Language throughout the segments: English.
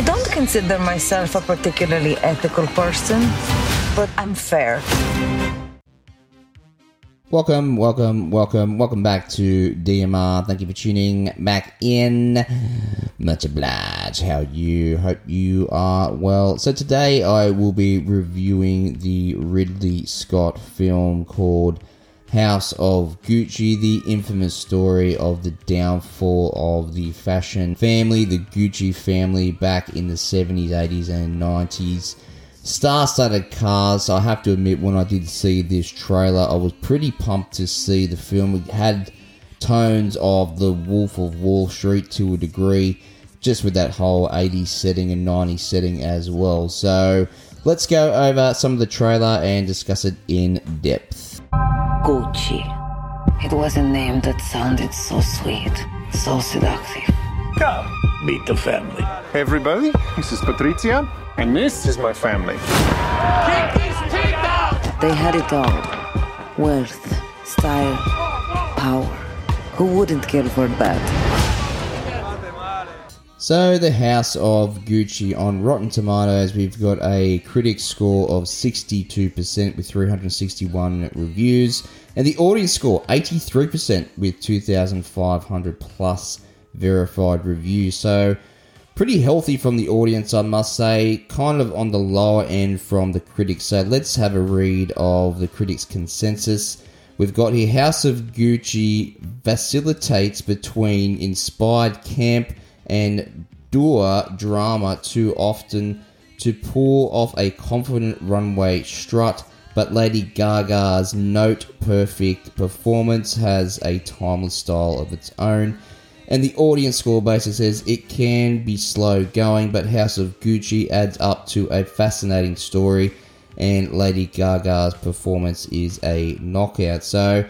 I don't consider myself a particularly ethical person, but I'm fair. Welcome, welcome, welcome, welcome back to DMR. Thank you for tuning back in. Much obliged. How you? Hope you are well. So today I will be reviewing the Ridley Scott film called House of Gucci, the infamous story of the downfall of the fashion family, the Gucci family back in the 70s, 80s, and 90s star-studded cars. I have to admit, when I did see this trailer, I was pretty pumped to see the film. It had tones of the Wolf of Wall Street to a degree, just with that whole 80s setting and 90s setting as well. So let's go over some of the trailer and discuss it in depth. Gucci. It was a name that sounded so sweet, so seductive. Come, meet the family. Hey everybody, this is Patrizia, and this is my family. They had it all wealth, style, power. Who wouldn't care for that? So, the House of Gucci on Rotten Tomatoes, we've got a critic score of 62% with 361 reviews, and the audience score 83% with 2,500 plus verified reviews. So, pretty healthy from the audience, I must say. Kind of on the lower end from the critics. So, let's have a read of the critics' consensus. We've got here House of Gucci vacillates between inspired camp and dour drama too often to pull off a confident runway strut, but Lady Gaga's note perfect performance has a timeless style of its own. And the audience score basically says it can be slow going, but House of Gucci adds up to a fascinating story, and Lady Gaga's performance is a knockout. So,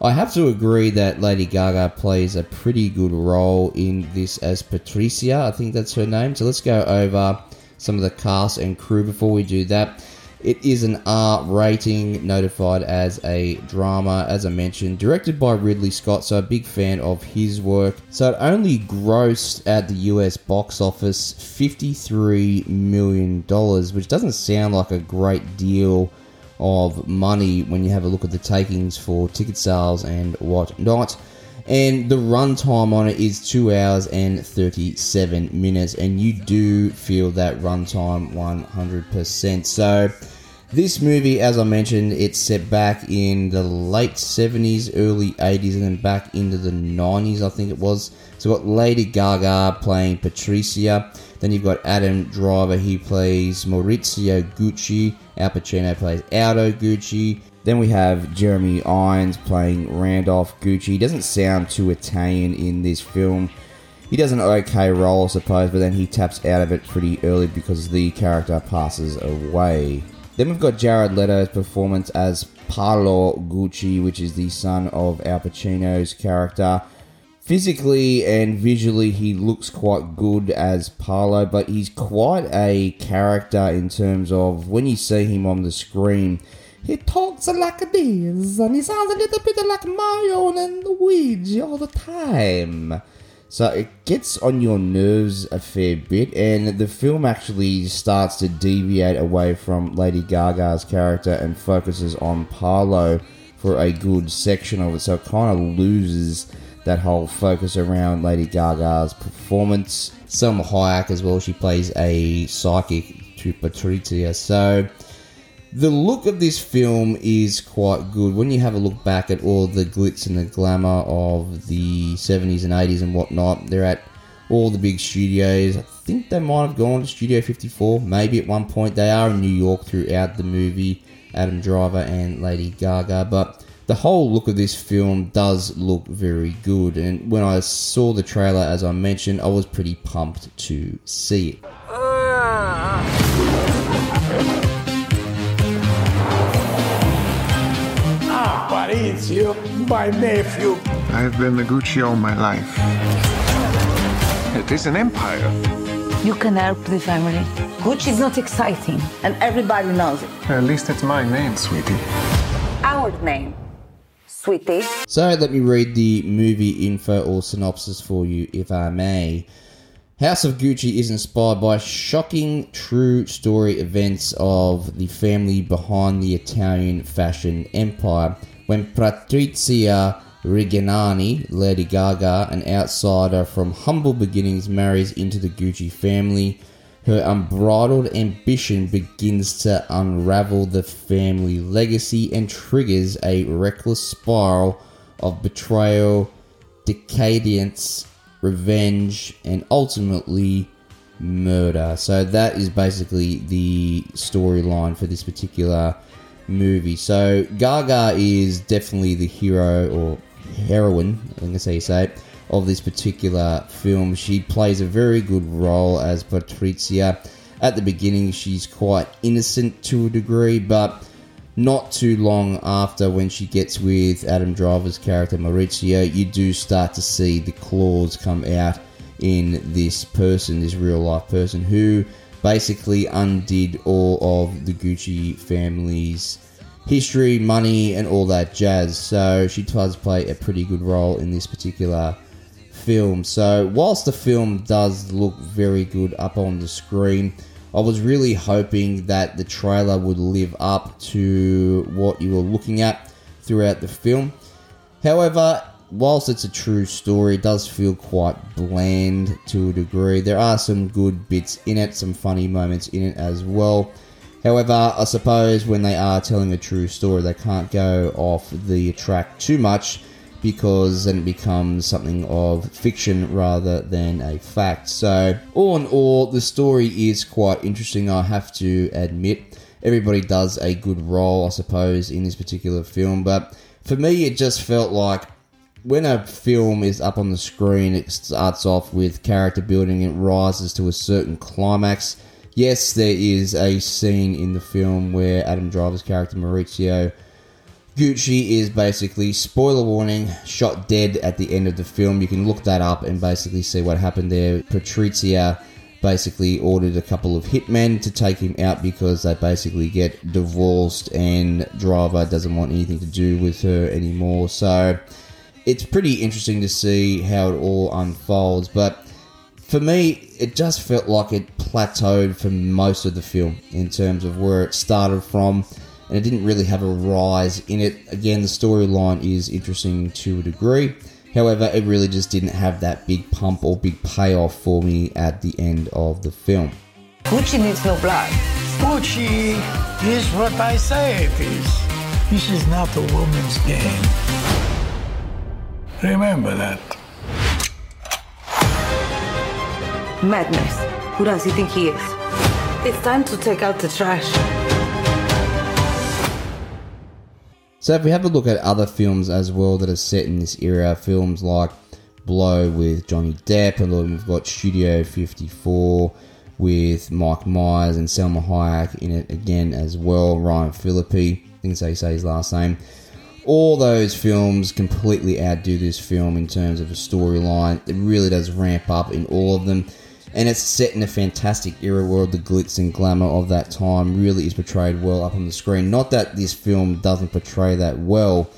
I have to agree that Lady Gaga plays a pretty good role in this as Patricia. I think that's her name. So let's go over some of the cast and crew before we do that. It is an R rating, notified as a drama, as I mentioned, directed by Ridley Scott, so a big fan of his work. So it only grossed at the US box office $53 million, which doesn't sound like a great deal of money when you have a look at the takings for ticket sales and whatnot. And the runtime on it is 2 hours and 37 minutes, and you do feel that runtime 100%. So, this movie, as I mentioned, it's set back in the late 70s, early 80s, and then back into the 90s, I think it was. So, got Lady Gaga playing Patricia. Then you've got Adam Driver, he plays Maurizio Gucci. Al Pacino plays Aldo Gucci. Then we have Jeremy Irons playing Randolph Gucci. He doesn't sound too Italian in this film. He does an okay role, I suppose, but then he taps out of it pretty early because the character passes away. Then we've got Jared Leto's performance as Paolo Gucci, which is the son of Al Pacino's character. Physically and visually, he looks quite good as Paolo, but he's quite a character in terms of when you see him on the screen, he talks like this, and he sounds a little bit like Mario and Luigi all the time. So it gets on your nerves a fair bit, and the film actually starts to deviate away from Lady Gaga's character and focuses on Paolo for a good section of it. So it kind of loses that whole focus around Lady Gaga's performance. Salma Hayek as well, she plays a psychic to Patricia. So the look of this film is quite good. When you have a look back at all the glitz and the glamour of the 70s and 80s and whatnot, they're at all the big studios. I think they might have gone to Studio 54, maybe at one point. They are in New York throughout the movie, Adam Driver and Lady Gaga, but the whole look of this film does look very good. And when I saw the trailer, as I mentioned, I was pretty pumped to see it. Maurizio, my nephew. I've been the Gucci all my life. It is an empire. You can help the family. Gucci is not exciting, and everybody knows it. At least it's my name, sweetie. Our name, sweetie. So let me read the movie info or synopsis for you, if I may. House of Gucci is inspired by shocking true story events of the family behind the Italian fashion empire. When Patrizia Reganani, Lady Gaga, an outsider from humble beginnings, marries into the Gucci family, her unbridled ambition begins to unravel the family legacy and triggers a reckless spiral of betrayal, decadence, revenge, and ultimately murder. So that is basically the storyline for this particular movie. So Gaga is definitely the hero or heroine, I'm gonna say you say it, of this particular film. She plays a very good role as Patrizia. At the beginning, she's quite innocent to a degree, but not too long after when she gets with Adam Driver's character Maurizio, you do start to see the claws come out in this person, this real life person who basically undid all of the Gucci family's history, money, and all that jazz. So she does play a pretty good role in this particular film. So whilst the film does look very good up on the screen, I was really hoping that the trailer would live up to what you were looking at throughout the film. However, whilst it's a true story, it does feel quite bland to a degree. There are some good bits in it, some funny moments in it as well. However, I suppose when they are telling a true story, they can't go off the track too much because then it becomes something of fiction rather than a fact. So, all in all, the story is quite interesting, I have to admit. Everybody does a good role, I suppose, in this particular film, but for me, it just felt like when a film is up on the screen, it starts off with character building, it rises to a certain climax. Yes, there is a scene in the film where Adam Driver's character Maurizio Gucci is basically, spoiler warning, shot dead at the end of the film. You can look that up and basically see what happened there. Patrizia basically ordered a couple of hitmen to take him out because they basically get divorced and Driver doesn't want anything to do with her anymore. So it's pretty interesting to see how it all unfolds. But for me, it just felt like it plateaued for most of the film in terms of where it started from and it didn't really have a rise in it. Again, the storyline is interesting to a degree. However, it really just didn't have that big pump or big payoff for me at the end of the film. Gucci needs no blood. Gucci is what I say it is. This is not a woman's game. Remember that. Madness. Who does he think he is? It's time to take out the trash. So if we have a look at other films as well that are set in this era, films like Blow with Johnny Depp, and then we've got Studio 54 with Mike Myers and Salma Hayek in it again as well. Ryan Phillippe, I think so you say his last name. All those films completely outdo this film in terms of a storyline. It really does ramp up in all of them and it's set in a fantastic era where the glitz and glamour of that time really is portrayed well up on the screen. Not that this film doesn't portray that well,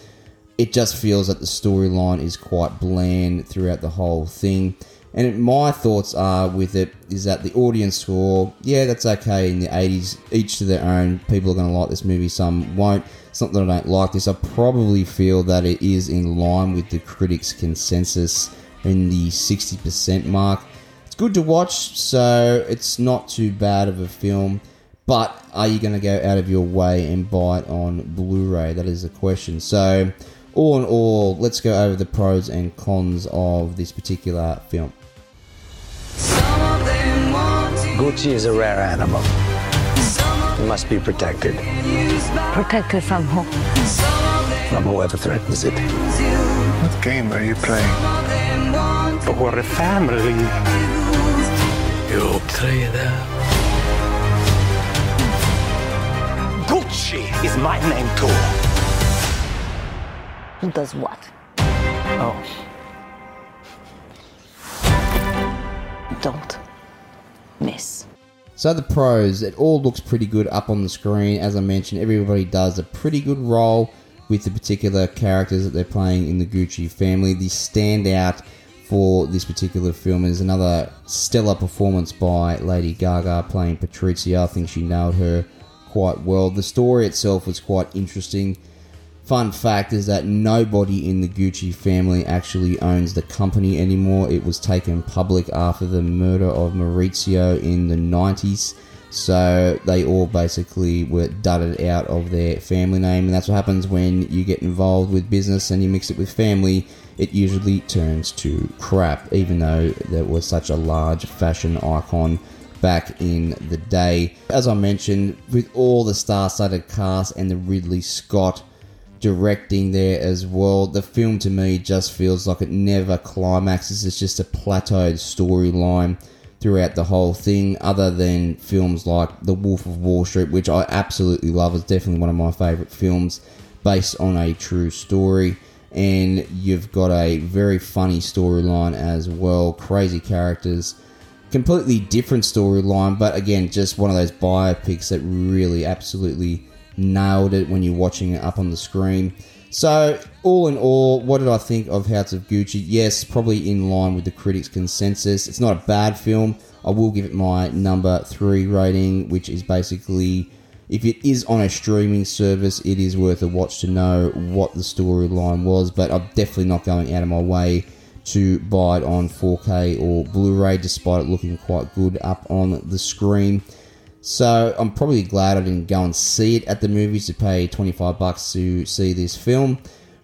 it just feels that the storyline is quite bland throughout the whole thing. And my thoughts are with it is that the audience score, yeah, that's okay in the 80s, each to their own. People are going to like this movie, some won't. That I don't like this. I probably feel that it is in line with the critics' consensus in the 60% mark It's good to watch, so it's not too bad of a film. But are you going to go out of your way and buy it on Blu ray? That is the question. So, all in all, let's go over the pros and cons of this particular film. Gucci is a rare animal. It must be protected Protected from who? from whoever threatens it. What game are you playing? For a family. You traitor. Gucci is my name too. Who does what? Oh. Don't miss. So the pros, it all looks pretty good up on the screen. As I mentioned, everybody does a pretty good role with the particular characters that they're playing in the Gucci family. The standout for this particular film. is another stellar performance by Lady Gaga playing Patrizia. I think she nailed her quite well. The story itself was quite interesting. Fun fact is that nobody in the Gucci family actually owns the company anymore. It was taken public after the murder of Maurizio in the 90s. So they all basically were dudded out of their family name, and that's what happens when you get involved with business and you mix it with family. It usually turns to crap, even though there was such a large fashion icon back in the day. As I mentioned, with all the star-studded cast and the Ridley Scott directing there as well. The film to me just feels like it never climaxes. It's just a plateaued storyline throughout the whole thing, other than films like The Wolf of Wall Street, which I absolutely love. It's definitely one of my favourite films based on a true story. And you've got a very funny storyline as well, crazy characters, completely different storyline, but again, just one of those biopics that really absolutely nailed it when you're watching it up on the screen. So, all in all, what did I think of House of Gucci? Yes, probably in line with the critics' consensus. It's not a bad film. I will give it my number three rating, which is basically if it is on a streaming service, it is worth a watch to know what the storyline was. But I'm definitely not going out of my way to buy it on 4K or Blu ray, despite it looking quite good up on the screen. So I'm probably glad I didn't go and see it at the movies to pay 25 bucks to see this film.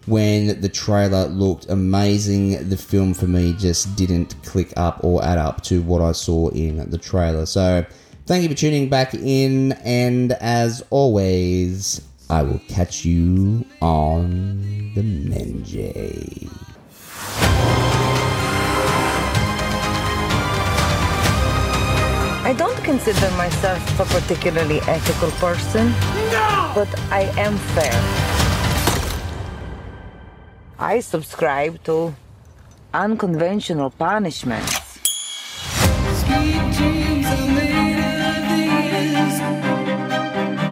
When the trailer looked amazing, the film for me just didn't click up or add up to what I saw in the trailer. So thank you for tuning back in, and as always, I will catch you on the Menjay. Consider myself a particularly ethical person. No! But I am fair. I subscribe to unconventional dreams